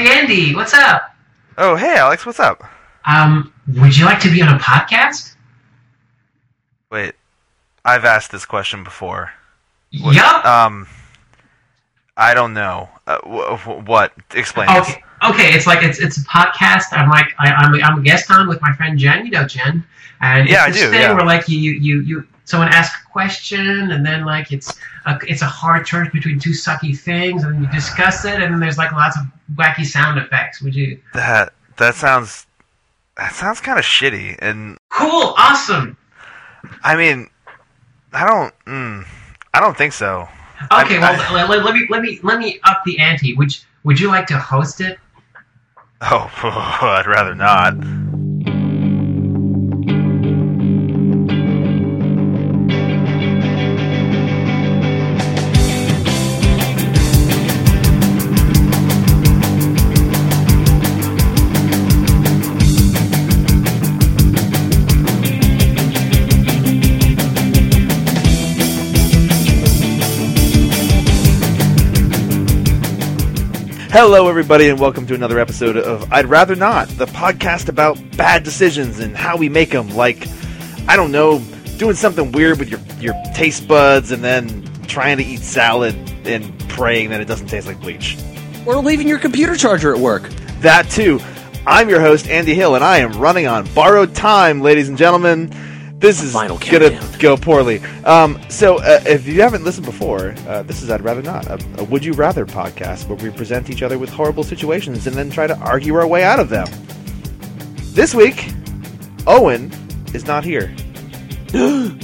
Hey Andy, what's up? Oh, hey, Alex, what's up? Um, would you like to be on a podcast? Wait, I've asked this question before. What- Yup. Um, I don't know. Uh, wh- wh- what? Explain this. Okay. It's like it's it's a podcast. I'm like I, I'm I'm a guest on with my friend Jen. You know Jen, and it's Yeah, I this do, thing yeah. where like you you you someone asks a question and then like it's a, it's a hard choice between two sucky things and then you discuss it and then there's like lots of wacky sound effects. Would you? That that sounds that sounds kind of shitty, and Cool, awesome. I mean, I don't. Mm, I don't think so. Okay, I- well let, let, let me let me let me up the ante. Would would you like to host it? Oh, I'd rather not. Hello, everybody, and welcome to another episode of I'd Rather Not, the podcast about bad decisions and how we make them. Like, I don't know, doing something weird with your, your taste buds and then trying to eat salad and praying that it doesn't taste like bleach. Or leaving your computer charger at work. That, too. I'm your host, Andy Hill, and I am running on borrowed time, ladies and gentlemen. This is Final gonna countdown. go poorly. Um, so, uh, if you haven't listened before, uh, this is I'd Rather Not, a, a Would You Rather podcast where we present each other with horrible situations and then try to argue our way out of them. This week, Owen is not here.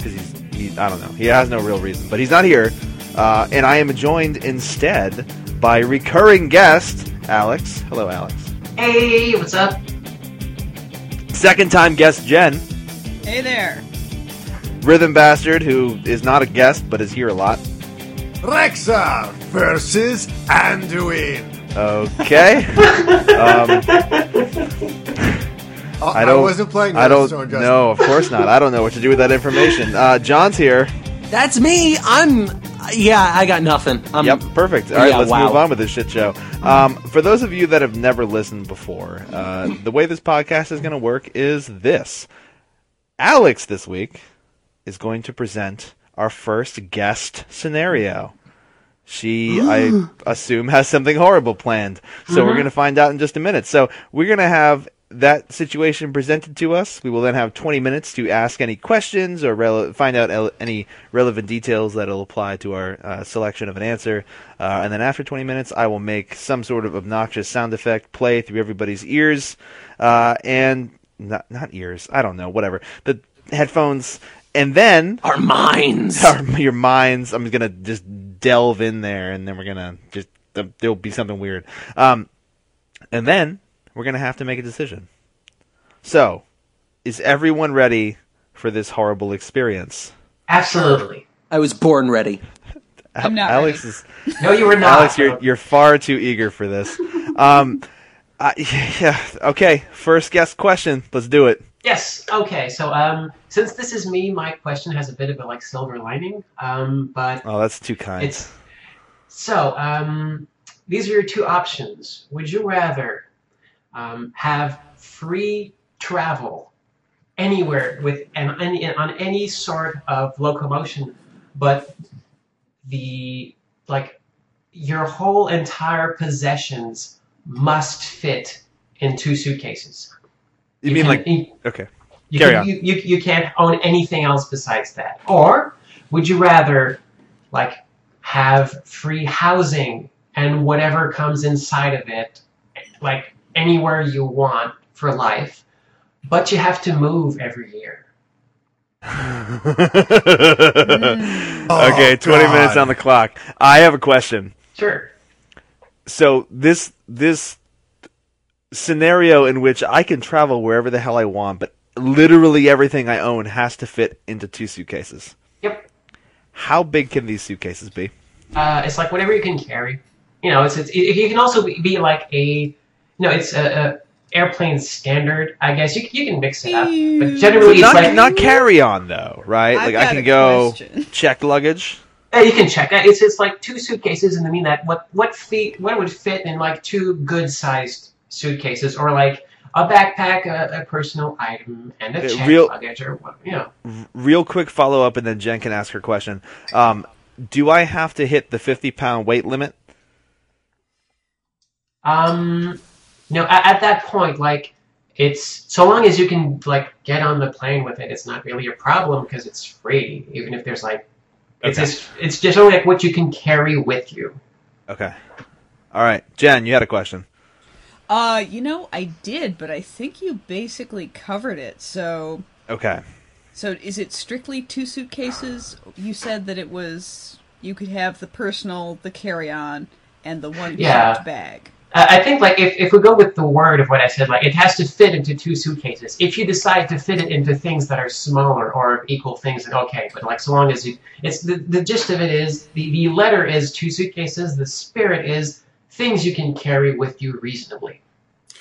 Because he's, he, I don't know, he has no real reason, but he's not here. Uh, and I am joined instead by recurring guest, Alex. Hello, Alex. Hey, what's up? Second time guest, Jen. Hey there. Rhythm Bastard, who is not a guest but is here a lot. Rexa versus Anduin. Okay. um, I don't. wasn't playing. I don't. so No, of course not. I don't know what to do with that information. Uh, John's here. That's me. I'm. Yeah, I got nothing. I'm, yep, perfect. All right, yeah, let's wow. move on with this shit show. Um, for those of you that have never listened before, uh, the way this podcast is going to work is this: Alex this week is going to present our first guest scenario. She, I assume, has something horrible planned. So we're going to find out in just a minute. So we're going to have that situation presented to us. We will then have 20 minutes to ask any questions or rele- find out el- any relevant details that will apply to our uh, selection of an answer. Uh, and then after 20 minutes, I will make some sort of obnoxious sound effect play through everybody's ears. Uh, and not, not ears, I don't know, whatever. The headphones. And then Our minds. our, your minds. I'm gonna just delve in there, and then we're gonna just there'll be something weird. Um, and then we're gonna have to make a decision. So, is everyone ready for this horrible experience? Absolutely. I was born ready. I'm not Alex ready. is No, you were not. Alex. You're you're far too eager for this. Um, I, yeah. Okay. First guest question. Let's do it. Yes. Okay. So, um, since this is me, my question has a bit of a like silver lining. Um, but Oh, that's too kind. it's so. Um, these are your two options. Would you rather um, have free travel anywhere with and any on any sort of locomotion, but the like your whole entire possessions must fit in two suitcases. you mean can- like you- okay? you, Carry can, on. You, you, you can't own anything else besides that. Or would you rather, like, have free housing and whatever comes inside of it, like, anywhere you want for life, but you have to move every year? okay, 20 minutes on the clock. I have a question. Sure. So this this scenario in which I can travel wherever the hell I want, but literally everything I own has to fit into two suitcases. Yep. How big can these suitcases be? Uh, it's like whatever you can carry. You know, it's, it's it, it can also be, be like a, you know, it's a, a airplane standard. I guess you you can mix it up, but So generally it's not like not carry on though, right? I've like I can go question. checked luggage. Yeah, you can check that. It's it's like two suitcases, and I mean that what what feet what would fit in like two good sized suitcases, or like a backpack, a, a personal item, and a check real- luggage, or what you know. Real quick follow up, and then Jen can ask her question. Um, do I have to hit the 50 pound weight limit? Um, no, at, at that point, like it's so long as you can like get on the plane with it, it's not really a problem because it's free. Even if there's like, it's Okay. just it's just only like what you can carry with you. Okay. All right, Jen, you had a question. Uh, you know, I did, but I think you basically covered it. So, Okay. so is it strictly two suitcases? You said that it was you could have the personal, the carry-on, and the one Yeah. packed bag. Uh, I think like if, if we go with the word of what I said, like it has to fit into two suitcases. If you decide to fit it into things that are smaller or equal things, then okay. But like so long as you, it's the, the gist of it is the, the letter is two suitcases. The spirit is things you can carry with you reasonably.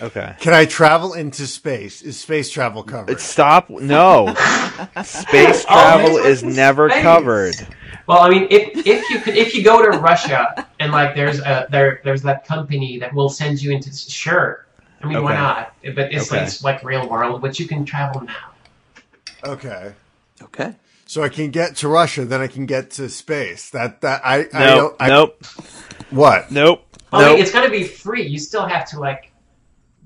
Okay. Can I travel into space? Is space travel covered? It's stop. No. Space travel it's is never space. covered. Well, I mean, if if you could, if you go to Russia and like there's a there there's that company that will send you into sure. I mean, why not? But it's Okay. like it's like real world, but you can travel now. okay. Okay. So I can get to Russia, then I can get to space. That that I I No. don't- I, Nope. What? Nope. Well, I mean, it's gonna be free. You still have to like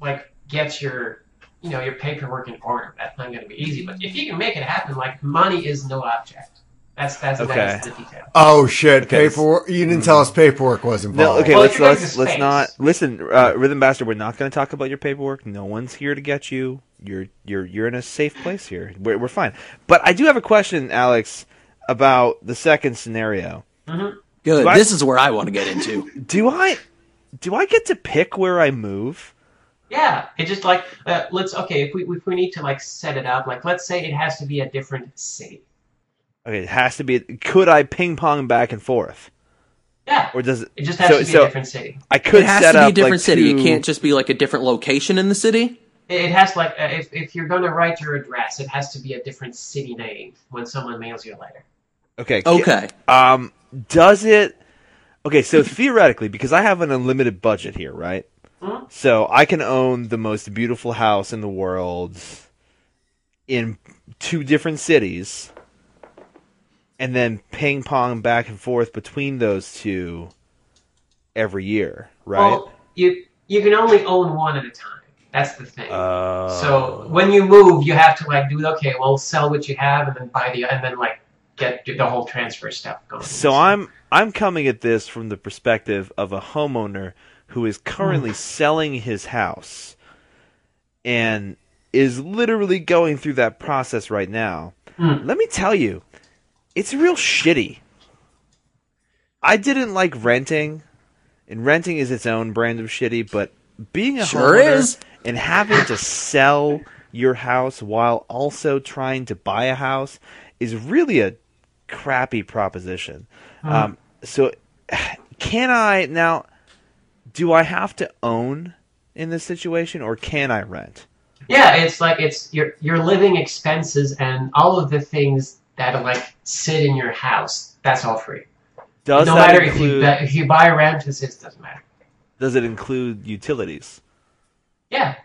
like get your you know your paperwork in order. That's not gonna be easy. But if you can make it happen, like money is no object. That's that's Okay. that's the detail. Oh shit! Okay. Paperwork. You didn't tell us paperwork was No, involved. okay, Well, let's you're let's let's not listen, uh, Rhythm Bastard. We're not going to talk about your paperwork. No one's here to get you. You're you're you're in a safe place here. We're we're fine. But I do have a question, Alex, about the second scenario. Good. Do I- this is where I want to get into. Do I do I get to pick where I move? Yeah, it just like uh, let's okay if we if we need to like set it up like let's say it has to be a different city. Okay, it has to be. Could I ping pong back and forth, Yeah, or does it? it just has so, to be so a different city. I could It has set to be up a different like city. two- It can't just be like a different location in the city. It it has like uh, if if you're gonna write your address, it has to be a different city name when someone mails you a letter. Okay. Okay. Um, does it? Okay, so theoretically, because I have an unlimited budget here, right? Mhm. So I can own the most beautiful house in the world in two different cities, and then ping pong back and forth between those two every year, right? Well, you you can only own one at a time. That's the thing. Uh, so when you move, you have to like do okay. Well, sell what you have and then buy the and then like get the whole transfer stuff going. So I'm I'm coming at this from the perspective of a homeowner who is currently selling his house and is literally going through that process right now. Hmm. Let me tell you, it's real shitty. I didn't like renting, and renting is its own brand of shitty, but being a Sure homeowner is. and having to sell your house while also trying to buy a house is really a crappy proposition. Um, so, can I now? Do I have to own in this situation, or can I rent? Yeah, it's like it's your your living expenses and all of the things that like sit in your house. That's all free. Does no that matter if you if you buy or rent, it just doesn't matter. does it include utilities? Yeah.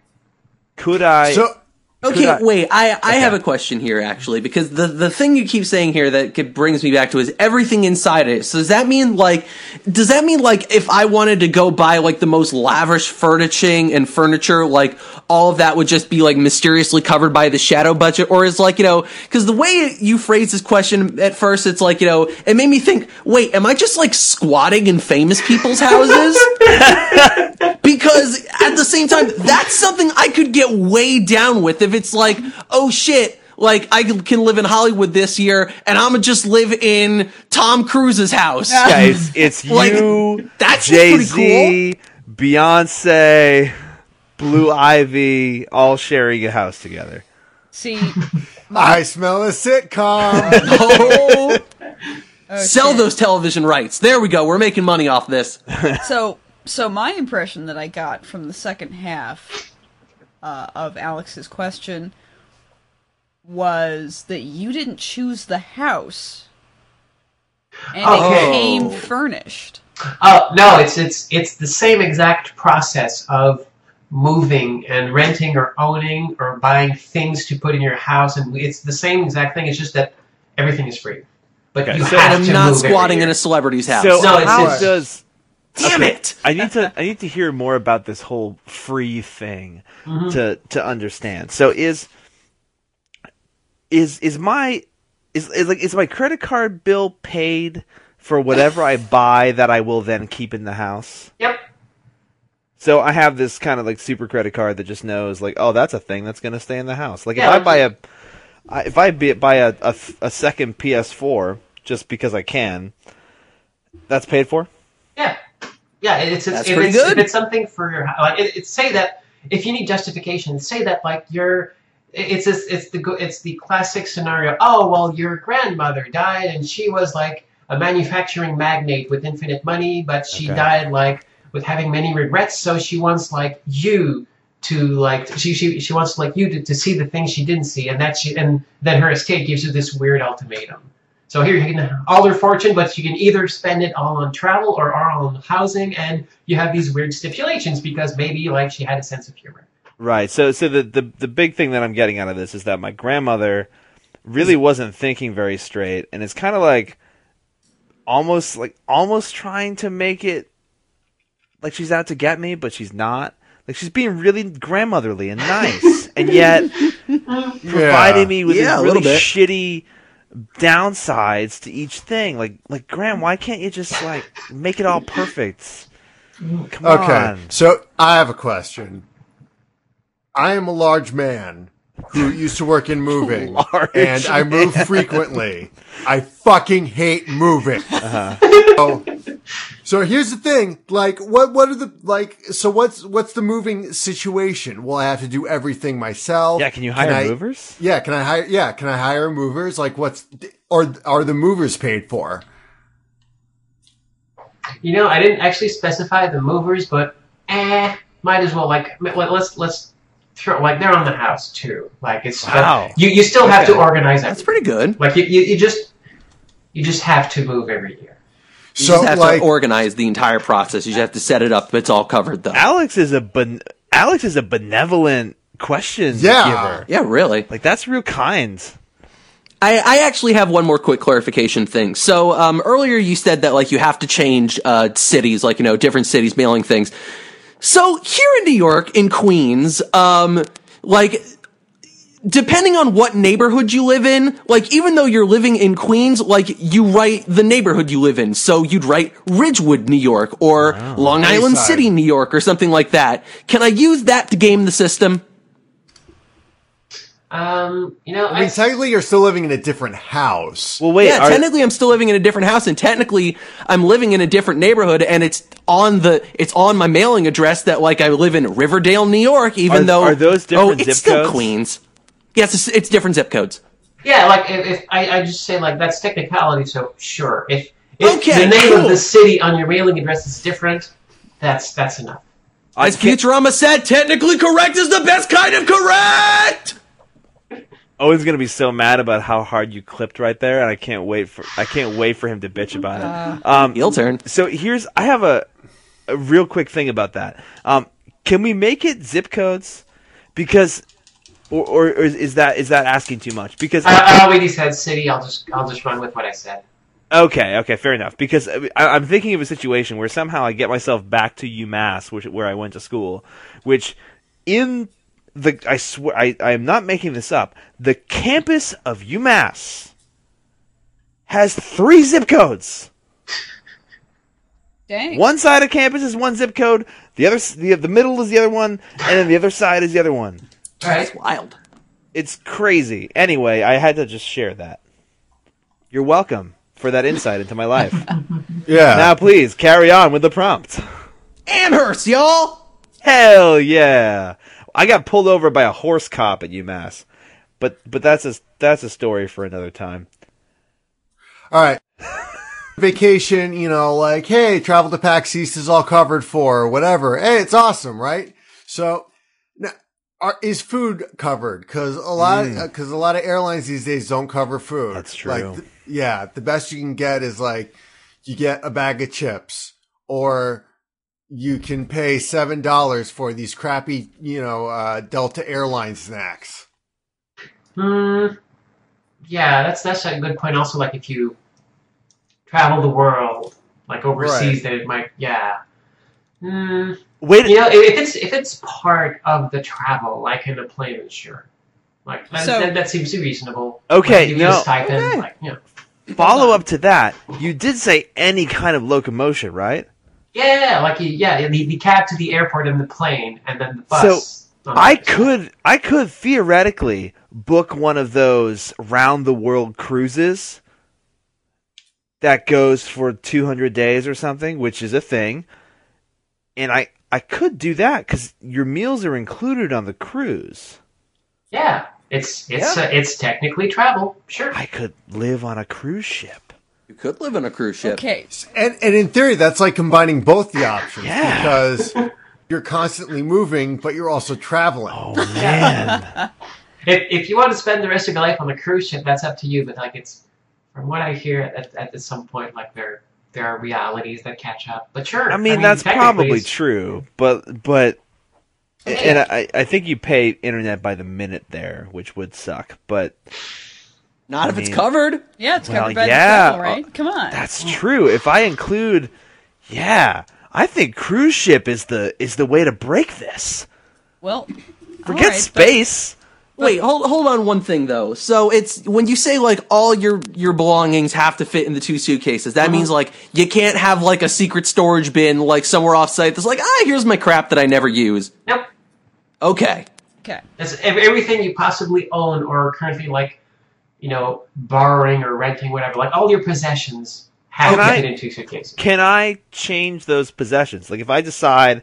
Could I? So Okay, I- wait. I, I Okay. have a question here actually because the the thing you keep saying here that brings me back to is everything inside it. So does that mean like does that mean like if I wanted to go buy like the most lavish furnishing and furniture like all of that would just be like mysteriously covered by the shadow budget or is like you know because the way you phrase this question at first it's like you know it made me think wait am I just like squatting in famous people's houses? because at the same time, that's something I could get way down with if it's like, oh shit, like I can live in Hollywood this year and I'm gonna just live in Tom Cruise's house. yeah, it's it's Like, you, that's Jay pretty Z, Beyonce, Blue Ivy, all sharing a house together. See, I smell a sitcom. Oh, okay. sell those television rights. There we go. We're making money off this. So, so my impression that I got from the second half uh, of Alex's question was that you didn't choose the house. and Okay. it came furnished. Oh no, it's it's it's the same exact process of moving and renting or owning or buying things to put in your house, and it's the same exact thing. It's just that everything is free, but Okay, you so- have And I'm to not move squatting in a celebrity's house. So No, it's- how it's- does Damn it! I need to I need to hear more about this whole free thing Mm-hmm. to to understand. So is is is my is, is like is my credit card bill paid for whatever I buy that I will then keep in the house? Yep. So I have this kind of like super credit card that just knows like, oh, that's a thing that's going to stay in the house. Like Yeah, if I buy a, I- if I be- buy a, a a second PS4 just because I can, that's paid for. Yeah, yeah. It's, it's That's if pretty it's, good. If it's something for your like, it, it's say that if you need justification, say that like you're. It's this, it's the it's the classic scenario. Oh well, your grandmother died, and she was like a manufacturing magnate with infinite money, but she Okay. died like with having many regrets. So she wants like you to like she she, she wants like you to, to see the things she didn't see, and that she and then her estate gives you this weird ultimatum. So here you can have all your fortune, but you can either spend it all on travel or all on housing, and you have these weird stipulations because maybe like she had a sense of humor. Right. So so the, the the big thing that I'm getting out of this is that my grandmother really wasn't thinking very straight and it's kind of like almost like almost trying to make it like she's out to get me but she's not. Like she's being really grandmotherly and nice and yet providing me with Yeah, a little really bit. shitty downsides to each thing. Like like Graham, why can't you just like make it all perfect? Come Okay, on. so I have a question. I am a large man who used to work in moving, Large and I move frequently. I fucking hate moving. Uh-huh. So, so here's the thing: like, what what are the like? So what's what's the moving situation? Will I have to do everything myself? Yeah, can you hire I- movers? Yeah, can I hire? Yeah, can I hire movers? Like, what's or are the movers paid for? You know, I didn't actually specify the movers, but eh, might as well like let's let's throw like they're on the house too. Like it's but Wow. you you still have to organize. organize That's pretty good. Like you, you you just you just have to move every year. You So just have like, to organize the entire process. You just have to set it up. It's all covered though. Alex is a ben- Alex is a benevolent question Yeah. giver. Yeah, really. Like that's real kind. I, I actually have one more quick clarification thing. So um, earlier you said that like you have to change uh, cities, like you know different cities mailing things. So here in New York, in Queens, um, like depending on what neighborhood you live in, like even though you're living in Queens, like you write the neighborhood you live in. So you'd write Ridgewood, New York, or Long Island City, New York, or something like that. Can I use that to game the system? Um, you know, I mean, technically, you're still living in a different house. Well, wait. yeah, are- technically I'm still living in a different house and technically I'm living in a different neighborhood and it's on the it's on my mailing address that like I live in Riverdale, New York, even Are- though are those oh, different it's zip still codes? Queens. Yes, it's, it's different zip codes. Yeah, like if, if I, I just say like that's technicality, so sure. If if Okay, the name cool. of the city on your mailing address is different, that's that's enough. I As can't- Futurama said, technically correct is the best kind of correct. Owen's gonna be so mad about how hard you clipped right there, and I can't wait for I can't wait for him to bitch about it. Um, Heel turn. so here's I have a, a real quick thing about that. Um, can we make it zip codes? Because, or, or, or is, is that is that asking too much? Because I, I already said city. I'll just I'll just run with what I said. Okay, okay, fair enough. Because I, I'm thinking of a situation where somehow I get myself back to UMass, which where I went to school, which in the I swear I, I am not making this up. The campus of UMass has three zip codes. Dang. One side of campus is one zip code. The other, the the middle is the other one, and then the other side is the other one. Right? Wild. It's crazy. Anyway, I had to just share that. You're welcome for that insight into my life. Yeah. now, please carry on with the prompt. Amherst, y'all. Hell yeah! I got pulled over by a horse cop at UMass, but but that's a that's a story for another time. All right. Vacation, you know, like, hey, travel to PAX East is all covered for, or whatever. Hey, it's awesome, right? So, now, are, is food covered? Because a lot, hmm. because a lot of airlines these days don't cover food. That's true. Like, th- yeah, the best you can get is like you get a bag of chips or you can pay seven dollars for these crappy, you know, uh, Delta Airlines snacks. Hmm. Yeah, that's that's a good point. Also, like if you travel the world, like overseas, then it might. Yeah. Hmm. Wait, You know, if it's if it's part of the travel, like in a plane, sure. Like that, So- that, that seems reasonable. Okay, like, you get no, a stipend, okay. like you know. follow up to that. You did say any kind of locomotion, right? Yeah, like you, yeah, the, the cab to the airport and the plane, and then the bus. the I could I could theoretically book one of those round the world cruises that goes for 200 days or something, which is a thing. And I I could do that cuz your meals are included on the cruise. Yeah, it's it's Yeah. Uh, it's technically travel. Sure. I could live on a cruise ship. You could live in a cruise ship. Okay, And and in theory, that's like combining both the options Yeah. because you're constantly moving, but you're also traveling. Oh man. If if you want to spend the rest of your life on a cruise ship, that's up to you. But like it's from what I hear, at, at some point, like there there are realities that catch up. But sure, I mean, that's probably true, but but and I I think you pay internet by the minute there, which would suck, but Not I if it's covered. yeah, it's Well, covered by yeah, the travel, right? Come on. That's true. If I include, yeah, I think cruise ship is the is the way to break this. well, Forget all right, space. Wait, hold hold on one thing though. So it's when you say like all your your belongings have to fit in the two suitcases. That means like you can't have like a secret storage bin like somewhere off site that's like ah here's my crap that I never use. Nope. Okay. Okay. That's everything you possibly own or currently like, you know, borrowing or renting, whatever. Like all your possessions have Can to I- fit in two suitcases. Can I change those possessions? Like if I decide,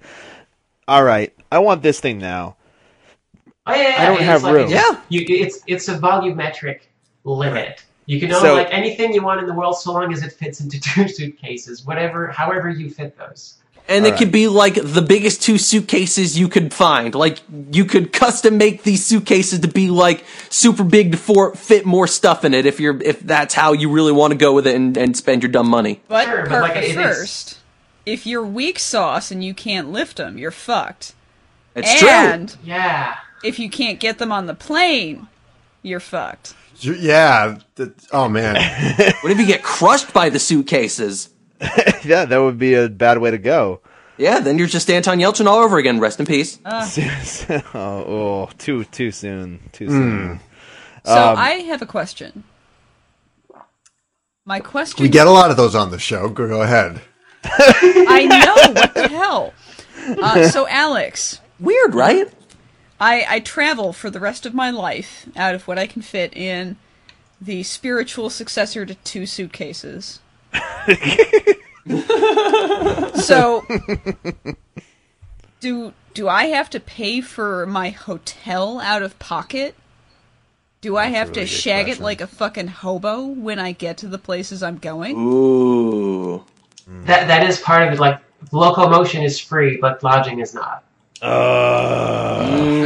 all right, I want this thing now. Oh yeah, yeah, I don't it's have like room. It's, Yeah. you, it's it's a volumetric limit. You can own So- like anything you want in the world so long as it fits into two suitcases, whatever, however you fit those. And it Alright. could be like the biggest two suitcases you could find. Like you could custom make these suitcases to be like super big to for, fit more stuff in it if you're if that's how you really want to go with it and, and spend your dumb money. But, Sure, but, per- like, but it is- first, if you're weak sauce and you can't lift them, you're fucked. It's and Yeah. if you can't get them on the plane, you're fucked. You- Yeah. that- oh man. What if you get crushed by the suitcases? yeah, that would be a bad way to go. Yeah, then you're just Anton Yelchin all over again. Rest in peace. oh, oh, too too soon, too soon. So Um, I have a question. My question we get a lot of those on the show. Go, go ahead. I know, what the hell? Uh, so Alex, Weird, right? I, I travel for the rest of my life out of what I can fit in the spiritual successor to two suitcases. so, do do I have to pay for my hotel out of pocket? Do I have to really good shag question. it like a fucking hobo when I get to the places I'm going? Ooh. That that is part of it. Like locomotion is free, but lodging is not. Uh,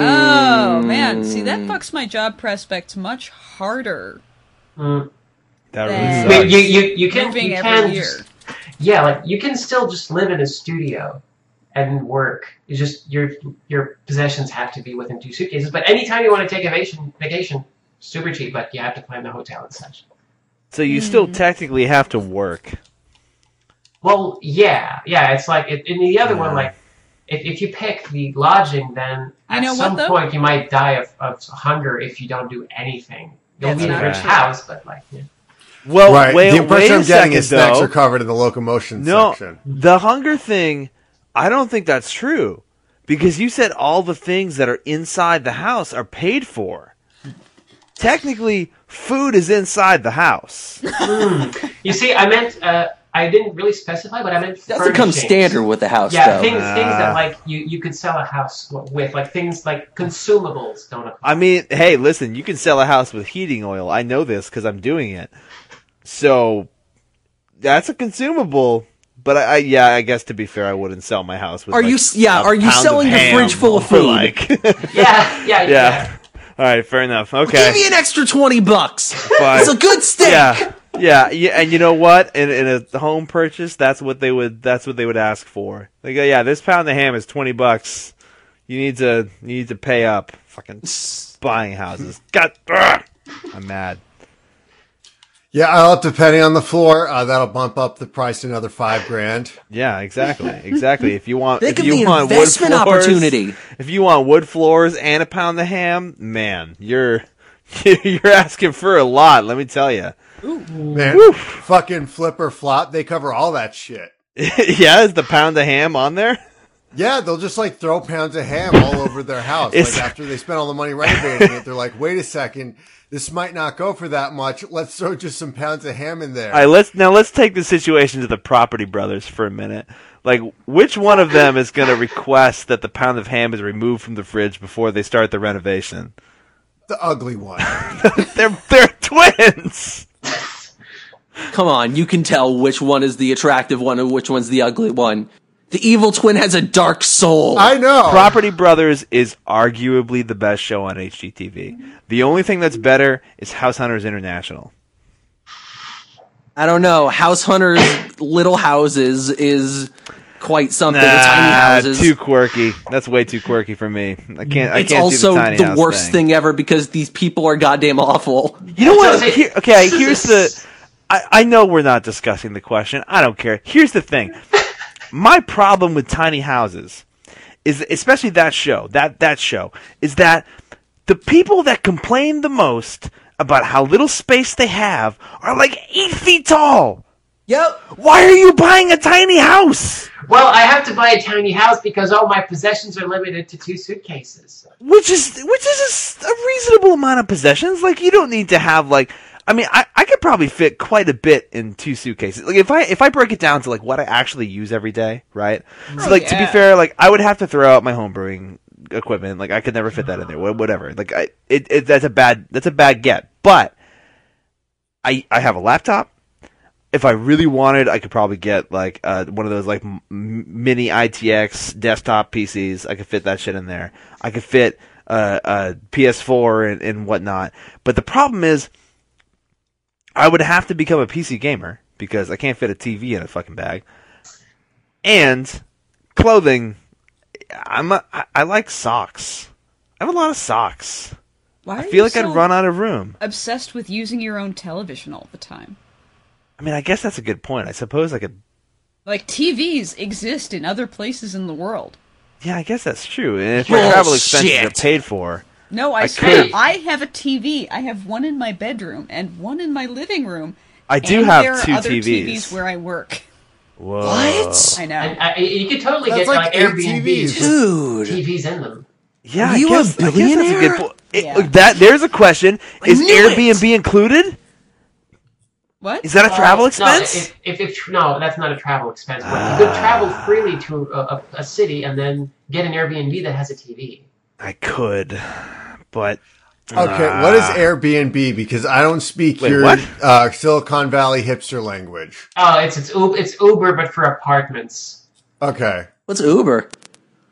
Oh man, see that fucks my job prospects much harder. Mm. That really sucks. mean, you, you, you can Moving you every can year. just- yeah, like you can still just live in a studio and work. It's just your your possessions have to be within two suitcases. But anytime you want to take a vacation, vacation, super cheap, but you have to plan the hotel and such. So you still hmm. technically have to work. Well, yeah, yeah. It's like it, in the other one, like if, if you pick the lodging, then You at know what, some though? point you might die of, of hunger if you don't do anything. You'll be in a rich house, but like yeah. Well, right. wait, the impression wait I'm a getting second, is snacks though. are covered in the locomotion No, section. the hunger thing, I don't think that's true. Because you said all the things that are inside the house are paid for. Technically, food is inside the house. You see, I meant uh, I didn't really specify, but I meant Doesn't come standard with the house, Yeah, though. things things Ah. that like you, you could sell a house with, like things like consumables don't apply. I mean, hey, listen, you can sell a house with heating oil. I know this because I'm doing it. So, that's a consumable. But I, I, yeah, I guess to be fair, I wouldn't sell my house with. Are like, you yeah, a are you selling your ham fridge full of food? Like, Yeah, yeah, yeah. yeah. All right, fair enough. Okay. Give me an extra twenty bucks. Fine. It's a good steak. Yeah. Yeah, yeah, and you know what? In, in a home purchase, that's what they would that's what they would ask for. They go, yeah, this pound of ham is twenty bucks. You need to you need to pay up. Fucking buying houses. God, ugh, I'm mad. Yeah, I'll depending on the floor, uh, that'll bump up the price another five grand. Yeah, exactly, exactly. If you want, Think if you want investment wood floors, opportunity. If you want wood floors and a pound of ham, man, you're you're asking for a lot. Let me tell you. Man, fucking Flip or Flop, they cover all that shit. yeah, is the pound of ham on there? Yeah, they'll just like throw pounds of ham all over their house. Like after they spend all the money renovating it, they're like, wait a second, this might not go for that much. Let's throw just some pounds of ham in there. All right, let's now let's take the situation to the Property Brothers for a minute. Like, which one of them is going to request that the pound of ham is removed from the fridge before they start the renovation? the ugly one. They're they're twins. Come on, you can tell which one is the attractive one and which one's the ugly one. The evil twin has a dark soul. I know. Property Brothers is arguably the best show on HGTV. The only thing that's better is House Hunters International. I don't know. House Hunters Little Houses is quite something. the tiny houses. too quirky. That's way too quirky for me. I can't. I it's can't also do the, tiny the house worst thing. thing ever because these people are goddamn awful. You know what? So is it- Here, okay, here's the. I, I know we're not discussing the question. I don't care. Here's the thing. My problem with tiny houses is, especially that show, that that show, is that the people that complain the most about how little space they have are like eight feet tall. Yep. Why are you buying a tiny house? Well, I have to buy a tiny house because all my possessions are limited to two suitcases. which is which is a s- a, reasonable amount of possessions. Like you don't need to have like I mean I, I could probably fit quite a bit in two suitcases. Like if I if I break it down to like what I actually use every day, right? So Oh, like to be fair, like I would have to throw out my home brewing equipment. Like I could never fit that in there. Whatever. Like I it, it that's a bad that's a bad get. But I I have a laptop. If I really wanted, I could probably get like uh, one of those like m- m- mini ITX desktop PCs. I could fit that shit in there. I could fit uh, a PS4 and, and whatnot. But the problem is, I would have to become a PC gamer because I can't fit a TV in a fucking bag. And clothing, I'm a, I, I like socks. I have a lot of socks. Why I feel you like so I'd run out of room. obsessed with using your own television all the time? I mean, I guess that's a good point. I suppose I could. Like TVs exist in other places in the world. Yeah, I guess that's true. And if my travel expenses are paid for, No, I, I swear, could- I have a TV. I have one in my bedroom and one in my living room. I do and have there are two other TVs. TVs where I work. whoa. What? I know. And I, you could totally That's get like like, eight Airbnbs TVs. Dude. TVs in them. Yeah, Are I you a guess, I guess that's a billionaire? good point. It- Yeah. look, that there's a question: Is knew it! Airbnb included? what? Is that a travel Uh, expense? No, if, if, if no, that's not a travel expense. But you could travel freely to a, a, a city and then get an Airbnb that has a TV. I could, but Okay, what is Airbnb? Because I don't speak Wait, your uh, Silicon Valley hipster language. Oh, it's it's Uber, it's Uber but for apartments. Okay. What's Uber?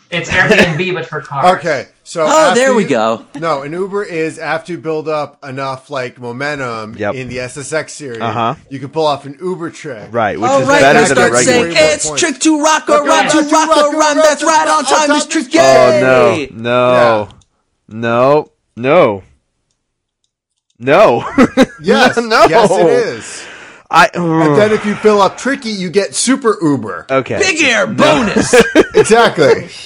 It's Airbnb but for cars. Okay. So Oh, after there we you- go. No, an Uber is after you build up enough like momentum Yep. in the SSX series, Uh-huh. you can pull off an Uber trick. right, which Oh, is right. better They than a start regular. saying, Regular it's points. trick to rock or run to rock to rock rock or or run. run That's right on time. on This trick. Yay! Oh no, no, no, no, no. Yes. No. Yes, it is. I. And then if you fill up tricky, you get super Uber. okay. Big air bonus. Exactly.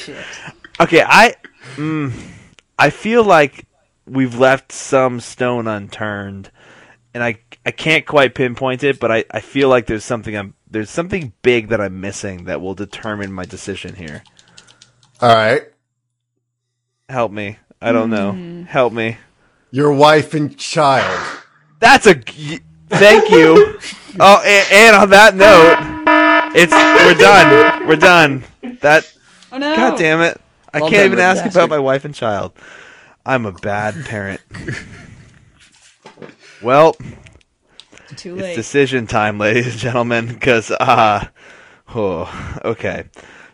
Okay, I mm, I feel like we've left some stone unturned, and I I can't quite pinpoint it, but I, I feel like there's something I'm there's something big that I'm missing that will determine my decision here. All right. Help me. I don't know. Help me. Your wife and child. That's a thank you. oh, and, and on that note, it's we're done. We're done. That Oh no! God damn it! I Well can't done, even ask Bastard. about my wife and child. I'm a bad parent. well, Too it's late. decision time, ladies and gentlemen. Because uh, oh, okay.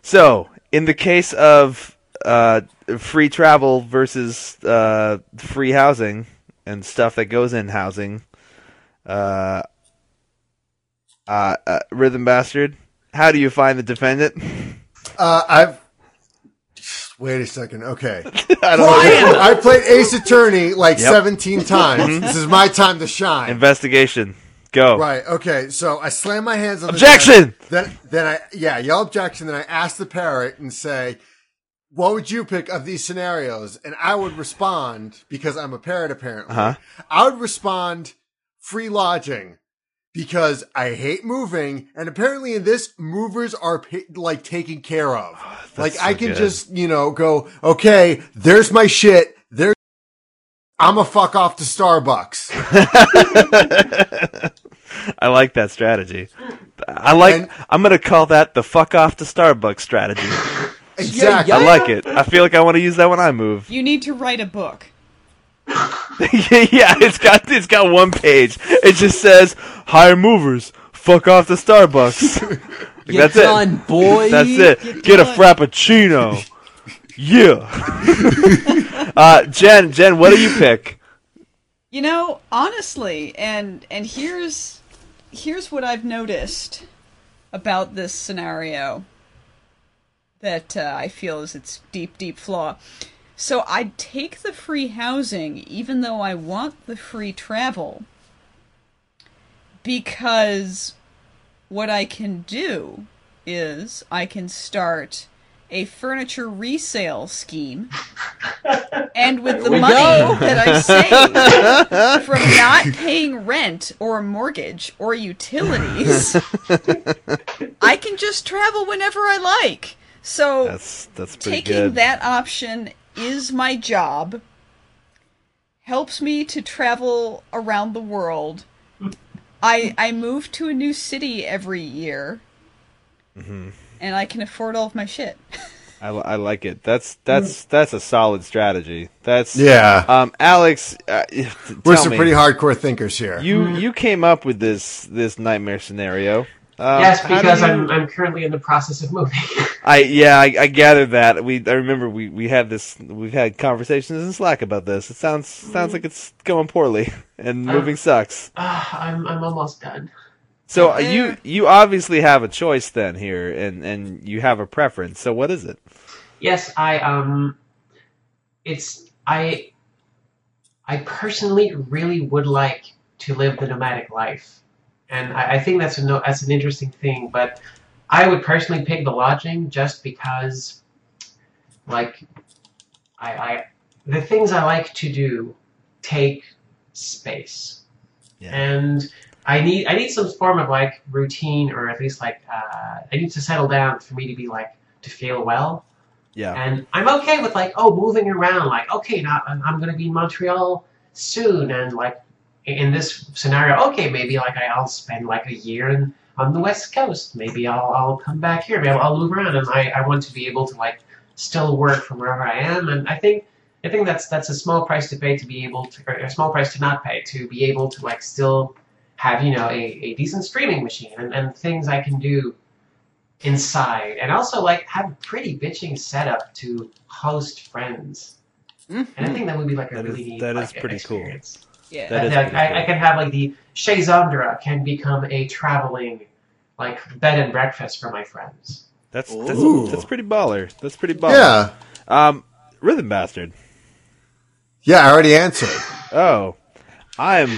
So, in the case of uh, free travel versus uh, free housing and stuff that goes in housing, uh, Uh, uh, Rhythm Bastard, how do you find the defendant? Uh, I've. Wait a second. Okay. I. I played Ace Attorney like Yep. 17 times. this is my time to shine. Investigation. Go. Right. Okay. So I slam my hands on Objection! the desk. Then, then I, yeah, yell objection. Then I ask the parrot and say, what would you pick of these scenarios? And I would respond because I'm a parrot apparently. Uh-huh. I would respond free lodging because I hate moving. And apparently in this, movers are like taken care of. like so I can good. just, you know, go, okay, there's my shit. There's, I'm a fuck off to Starbucks. I like that strategy. I like. And- I'm gonna call that the fuck off to Starbucks strategy. Exactly. I like it. I feel like I want to use that when I move. You need to write a book. yeah, it's got it's got one page. It just says hire movers. Fuck off to Starbucks. Like, You're that's done, it. boy. That's it. You're Get a done. frappuccino. yeah. uh, Jen, Jen, what do you pick? You know, honestly, and and here's here's what I've noticed about this scenario that uh, I feel is its deep, deep flaw. So I'd take the free housing, even though I want the free travel, because what I can do is I can start a furniture resale scheme, and with the money go. that I save from not paying rent or mortgage or utilities, I can just travel whenever I like. So That's that's pretty taking good. that option is my job. Helps me to travel around the world. I I move to a new city every year, Mm-hmm. and I can afford all of my shit. I, I like it. That's that's that's a solid strategy. That's Yeah. Um, Alex, uh, We're some me, pretty hardcore thinkers here. You you came up with this this nightmare scenario. Um, yes, because you- I'm I'm currently in the process of moving. I yeah, I, I gathered that. We I remember we, we had this we've had conversations in Slack about this. It sounds sounds like it's going poorly and moving sucks. Ah, I'm I'm almost done. So uh, you you obviously have a choice then here, and and you have a preference. So what is it? Yes, I um, it's I. I personally really would like to live the nomadic life, and I, I think that's a no, that's an interesting thing. But I would personally pick the lodging just because, like, I, I the things I like to do take space, Yeah. and I need I need some form of like routine, or at least like uh, I need to settle down for me to be like to feel well. Yeah. And I'm okay with like, oh, moving around. Like, okay, now I'm, I'm going to be in Montreal soon, and like in this scenario, okay, maybe like I'll spend like a year in, on the West Coast. Maybe I'll I'll come back here. Maybe I'll, I'll move around, and I, I want to be able to like still work from wherever I am. And I think I think that's that's a small price to pay to be able to, or a small price to not pay to be able to like still have you know a, a decent streaming machine and, and things I can do inside and also like have a pretty bitching setup to host friends and i mm-hmm. think that would be like a That is- really neat that is like, pretty cool. experience. Yeah. That is Like, pretty I, cool. I can have like the Chez Zandra can become a traveling like bed and breakfast for my friends That's that's, that's pretty baller. That's pretty baller. yeah. Um, Rhythm Bastard. Yeah, I already answered. Oh, I'm.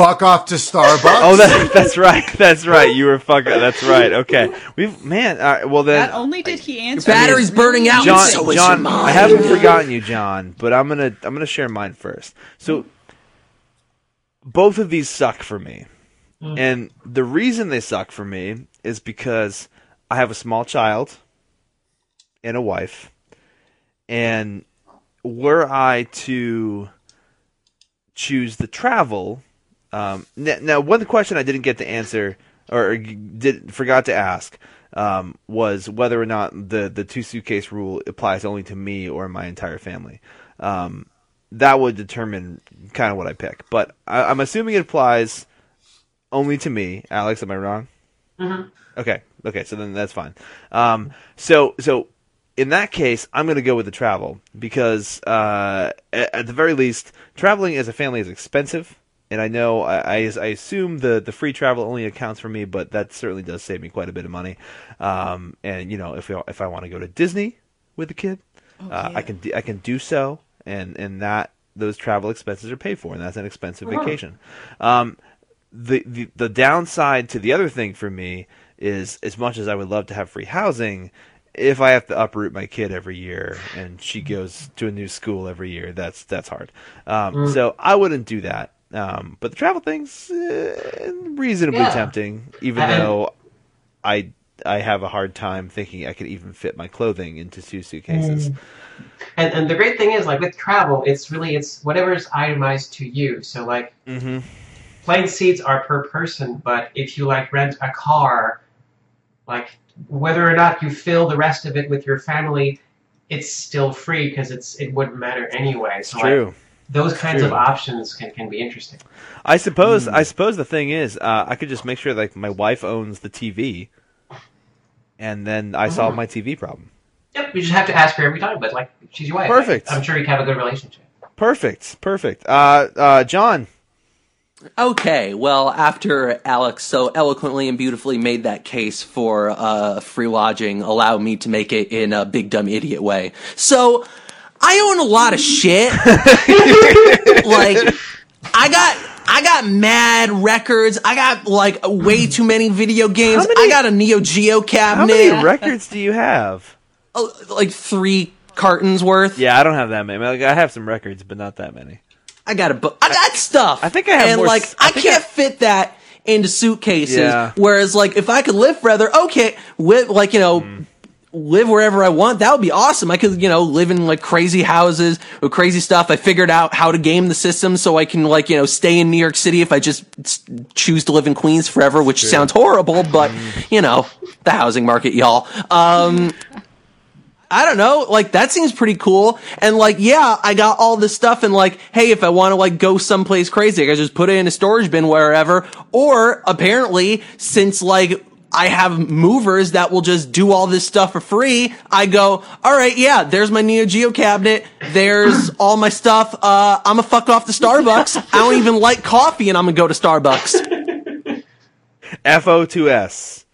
Fuck off to Starbucks. Oh, that, that's right. That's right. You were fucking. That's right. Okay. We've man. All right, well then, Not only did he answer, battery's his burning out. John. so is John, your I haven't forgotten you, John. But I'm gonna. I'm gonna share mine first. So, both of these suck for me, and the reason they suck for me is because I have a small child and a wife, and were I to choose the travel. Um, now, one question I didn't get to answer or did forgot to ask um, was whether or not the the two suitcase rule applies only to me or my entire family. Um, that would determine kind of what I pick, but I, I'm assuming it applies only to me. Alex, am I wrong? Mhm. Okay, okay, so then that's fine. Um, so so in that case, I'm going to go with the travel because uh, at, at the very least, traveling as a family is expensive. and I know I, I, I assume the, the free travel only accounts for me, but that certainly does save me quite a bit of money. Um, and you know, if I- if I want to go to Disney with the kid, uh, I can do, I can do so, and and that those travel expenses are paid for, and that's an expensive vacation. Um, the, the the downside to the other thing for me is as much as I would love to have free housing, if I have to uproot my kid every year and she goes to a new school every year, that's that's hard. Um, So I wouldn't do that. Um, but the travel thing's uh, reasonably Yeah. tempting, even And- though I I have a hard time thinking I could even fit my clothing into two suitcases. And and the great thing is, like with travel, it's really it's whatever's itemized to you. So like Mm-hmm. Plane seats are per person, but if you like rent a car, like whether or not you fill the rest of it with your family, it's still free because it's it wouldn't matter anyway. So like, True. those kinds of options can, can be interesting. I suppose. I suppose the thing is, uh, I could just make sure like my wife owns the TV, and then I solve Mhm. my TV problem. Yep, you just have to ask her every time, but like she's your wife. Perfect. Like, I'm sure you can have a good relationship. Perfect. Perfect. Uh, uh, John. Okay, well, after Alex so eloquently and beautifully made that case for uh, free lodging, allow me to make it in a big dumb idiot way. So, I own a lot of shit. like, I got. I got mad records. I got like way too many video games. Many- I got a Neo Geo cabinet. How many records do you have? oh, like three cartons worth. Yeah, I don't have that many. Like, I have some records, but not that many. I got a book. I got stuff. I think I have and more like s- I can't I- fit that into suitcases. Yeah. Whereas like if I could live forever, okay, with like you know. Mm. Live wherever I want. That would be awesome. I could, you know, live in like crazy houses with crazy stuff. I figured out how to game the system so I can like, you know, stay in New York City if I just choose to live in Queens forever, which sounds horrible, but Mm. you know, the housing market, y'all. Um, I don't know, like that seems pretty cool. And like, yeah, I got all this stuff and like, hey, if I want to like go someplace crazy, I can just put it in a storage bin wherever. Or apparently, since like I have movers that will just do all this stuff for free, I go, all right, yeah, there's my Neo Geo cabinet. There's all my stuff. Uh, I'm gonna fuck off to Starbucks. I don't even like coffee and I'm gonna go to Starbucks. FO2S.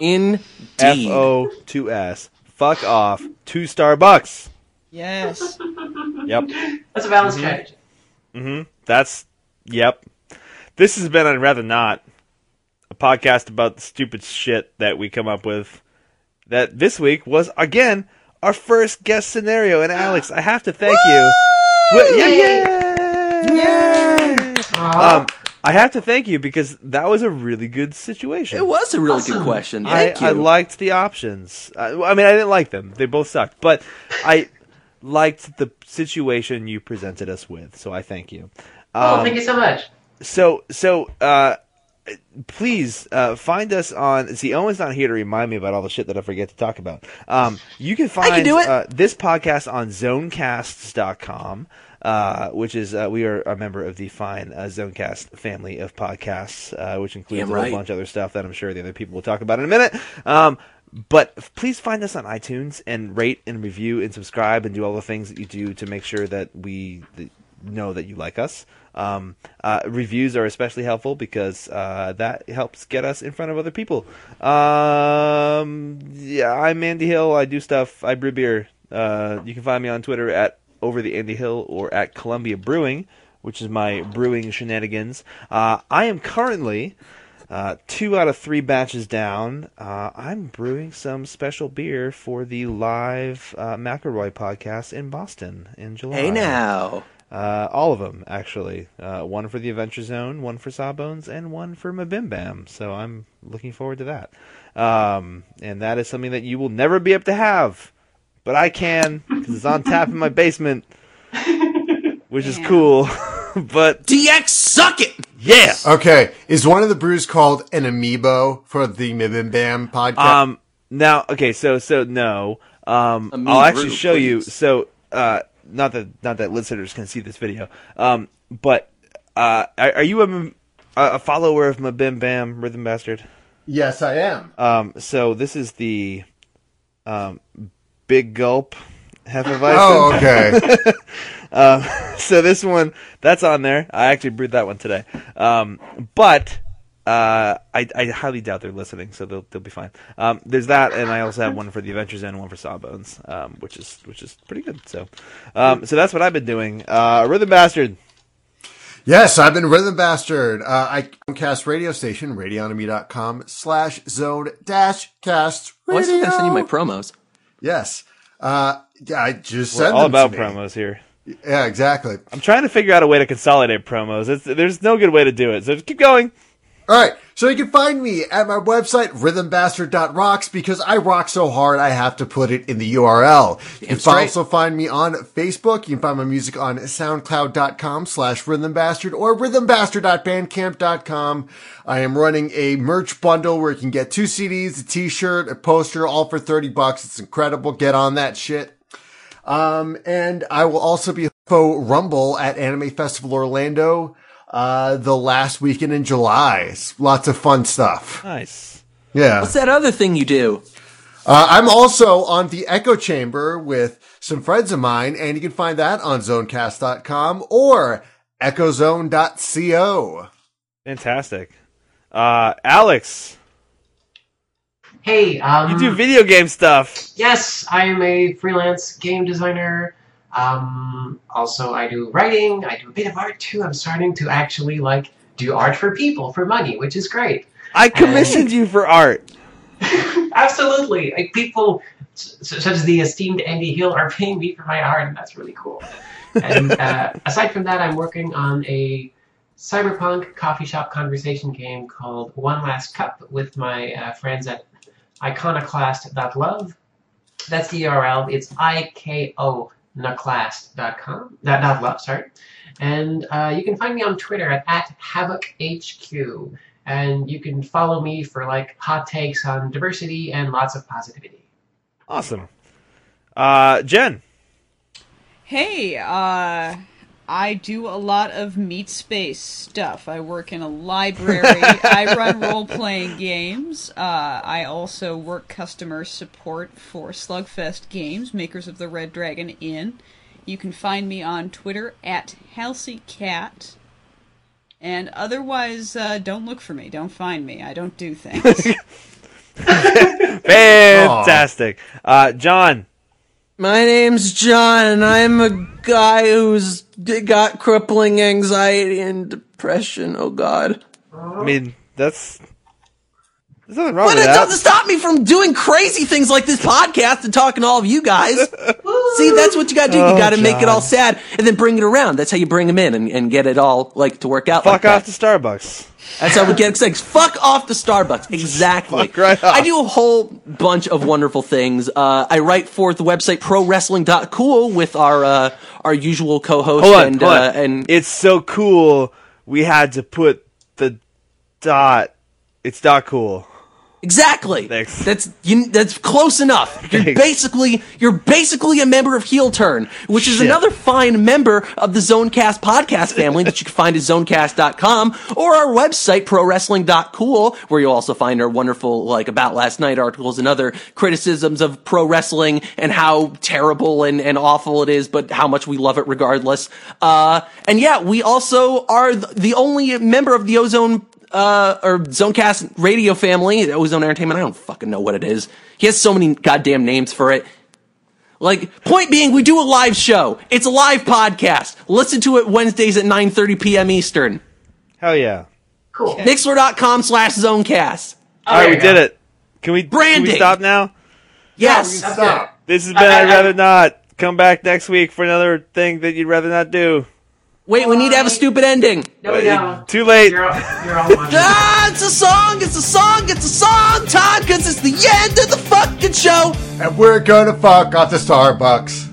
Indeed. FO2S. Fuck off to Starbucks. Yes. Yep. That's a valid Mm-hmm. strategy. That's yep. This has been I'd rather not a podcast about the stupid shit that we come up with. That this week was again our first guest scenario. And Alex, I have to thank you. Well, yeah, yeah, Aw. Um, I have to thank you because that was a really good situation. It was a really Awesome. good question. I, Thank you. I liked the options. I, I mean, I didn't like them; they both sucked. But I liked the situation you presented us with, so I thank you. oh, Um, thank you so much. so so uh please uh find us on see owen's not here to remind me about all the shit that i forget to talk about um you can find do it. Uh, this podcast on zonecasts.com uh, which is uh, we are a member of the fine uh, Zonecast family of podcasts, uh, which includes Damn a right. whole bunch of other stuff that I'm sure the other people will talk about in a minute. Um, but please find us on iTunes and rate and review and subscribe and do all the things that you do to make sure that we know that you like us. Um, uh, reviews are especially helpful because uh, that helps get us in front of other people. Um, yeah, I'm Andy Hill. I do stuff. I brew beer. Uh, you can find me on Twitter at over the Andy Hill or at Columbia Brewing, which is my brewing shenanigans. Uh, I am currently uh, two out of three batches down. Uh, I'm brewing some special beer for the live uh, McElroy podcast in Boston in July. Hey now. Uh, all of them, actually. Uh, one for the Adventure Zone, one for Sawbones, and one for MBMBaM. So I'm looking forward to that. Um, and that is something that you will never be able to have. But I can, because it's on tap in my basement, which is Yeah. cool. but, DX suck it. yeah! Okay, is one of the brews called an amiibo for the MBMBaM podcast? Um, now, okay, so, so, no. Um, A I'll actually brew, show you. please. So, uh, not that, not that listeners can see this video. Um, but, uh, are, are you a, a follower of MBMBaM Rhythm Bastard? yes, I am. Um, so this is the um, Big Gulp Hefeweizen. Oh, okay. Um, so this one, that's on there. I actually brewed that one today. Um, but uh, I, I highly doubt they're listening, so they'll they'll be fine. Um, there's that, and I also have one for the Adventure Zone, and one for Sawbones, um, which is which is pretty good. So, um, so that's what I've been doing. Uh, Rhythm Bastard. Yes, I've been Rhythm Bastard. Uh, I cast radio station, radionomy.com slash zone dash cast Oh, I still radio. gotta send you my promos. Yes. Uh, yeah, I just We're sent all about promos here. Yeah, exactly. I'm trying to figure out a way to consolidate promos. It's, there's no good way to do it. So just keep going. All right. So you can find me at my website, rhythmbastard.rocks, because I rock so hard, I have to put it in the URL. You can straight. also find me on Facebook. You can find my music on soundcloud.com slash rhythmbastard or rhythmbastard.bandcamp.com. I am running a merch bundle where you can get two CDs, a t-shirt, a poster, all for 30 bucks. It's incredible. Get on that shit. Um, and I will also be faux rumble at Anime Festival Orlando, uh, the last weekend in July. Lots of fun stuff. Nice. Yeah. What's that other thing you do? Uh, I'm also on the Echo Chamber with some friends of mine, and you can find that on zonecast.com or echozone.co. Fantastic. Uh, Alex, Hey, um, you do video game stuff. Yes, I am a freelance game designer. Um, also, I do writing. I do a bit of art too. I'm starting to actually like do art for people for money, which is great. I commissioned you for art. Absolutely, like people such as the esteemed Andy Hill are paying me for my art, and that's really cool. And uh, aside from that, I'm working on a cyberpunk coffee shop conversation game called One Last Cup with my uh, friends at iconoclast.love. That's the URL. It's ikonoclast.com. That dot love, sorry. And uh, you can find me on Twitter at, at Havoc.HQ. And you can follow me for like hot takes on diversity and lots of positivity. Awesome. Uh, Jen. Hey, uh, I do a lot of meat space stuff. I work in a library. I run role playing games. Uh, I also work customer support for Slugfest Games, makers of the Red Dragon Inn. You can find me on Twitter at HalseyCat. And otherwise, uh, don't look for me. Don't find me. I don't do things. Fantastic. Uh, John. My name's John, and I'm a guy who's got crippling anxiety and depression. Oh God! I mean, that's there's nothing wrong But with it that. doesn't stop me from doing crazy things like this podcast and talking to all of you guys. See, that's what you gotta do. Oh, you gotta make it all sad and then bring it around. That's how you bring them in and, and get it all like to work out. Fuck like off that. to Starbucks. That's how we get excited. Fuck off the Starbucks. Exactly. Right. I do a whole bunch of wonderful things. Uh, I write for the website prowrestling.cool with our uh, our usual co-host Hold on, and hold on. uh, and it's so cool. We had to put the dot. It's dot cool. Exactly. Thanks. That's you, that's close enough. You're Thanks. basically you're basically a member of Heel Turn, which is Shit. another fine member of the Zonecast podcast family that you can find at zonecast.com or our website prowrestling.cool where you'll also find our wonderful like about last night articles and other criticisms of pro wrestling and how terrible and, and awful it is, but how much we love it regardless. Uh, and yeah, we also are th- the only member of the Ozone uh, or Zonecast radio family, Ozone Entertainment. I don't fucking know what it is. He has so many goddamn names for it. Like, point being, we do a live show. It's a live podcast. Listen to it Wednesdays at 9.30 p.m. Eastern. Hell yeah! Cool. Mixlr.com slash Zonecast. All right, we you did it. Can we Can Branding. we stop now? Yes. That's Stop. This has been. I- I- I'd rather not. Come back next week for another thing that you'd rather not do. Wait, we need to have a stupid ending. No, we don't. Too late. You're all, you're all. Ah, it's a song, it's a song, it's a song time, cause it's the end of the fucking show. And we're gonna fuck off the Starbucks.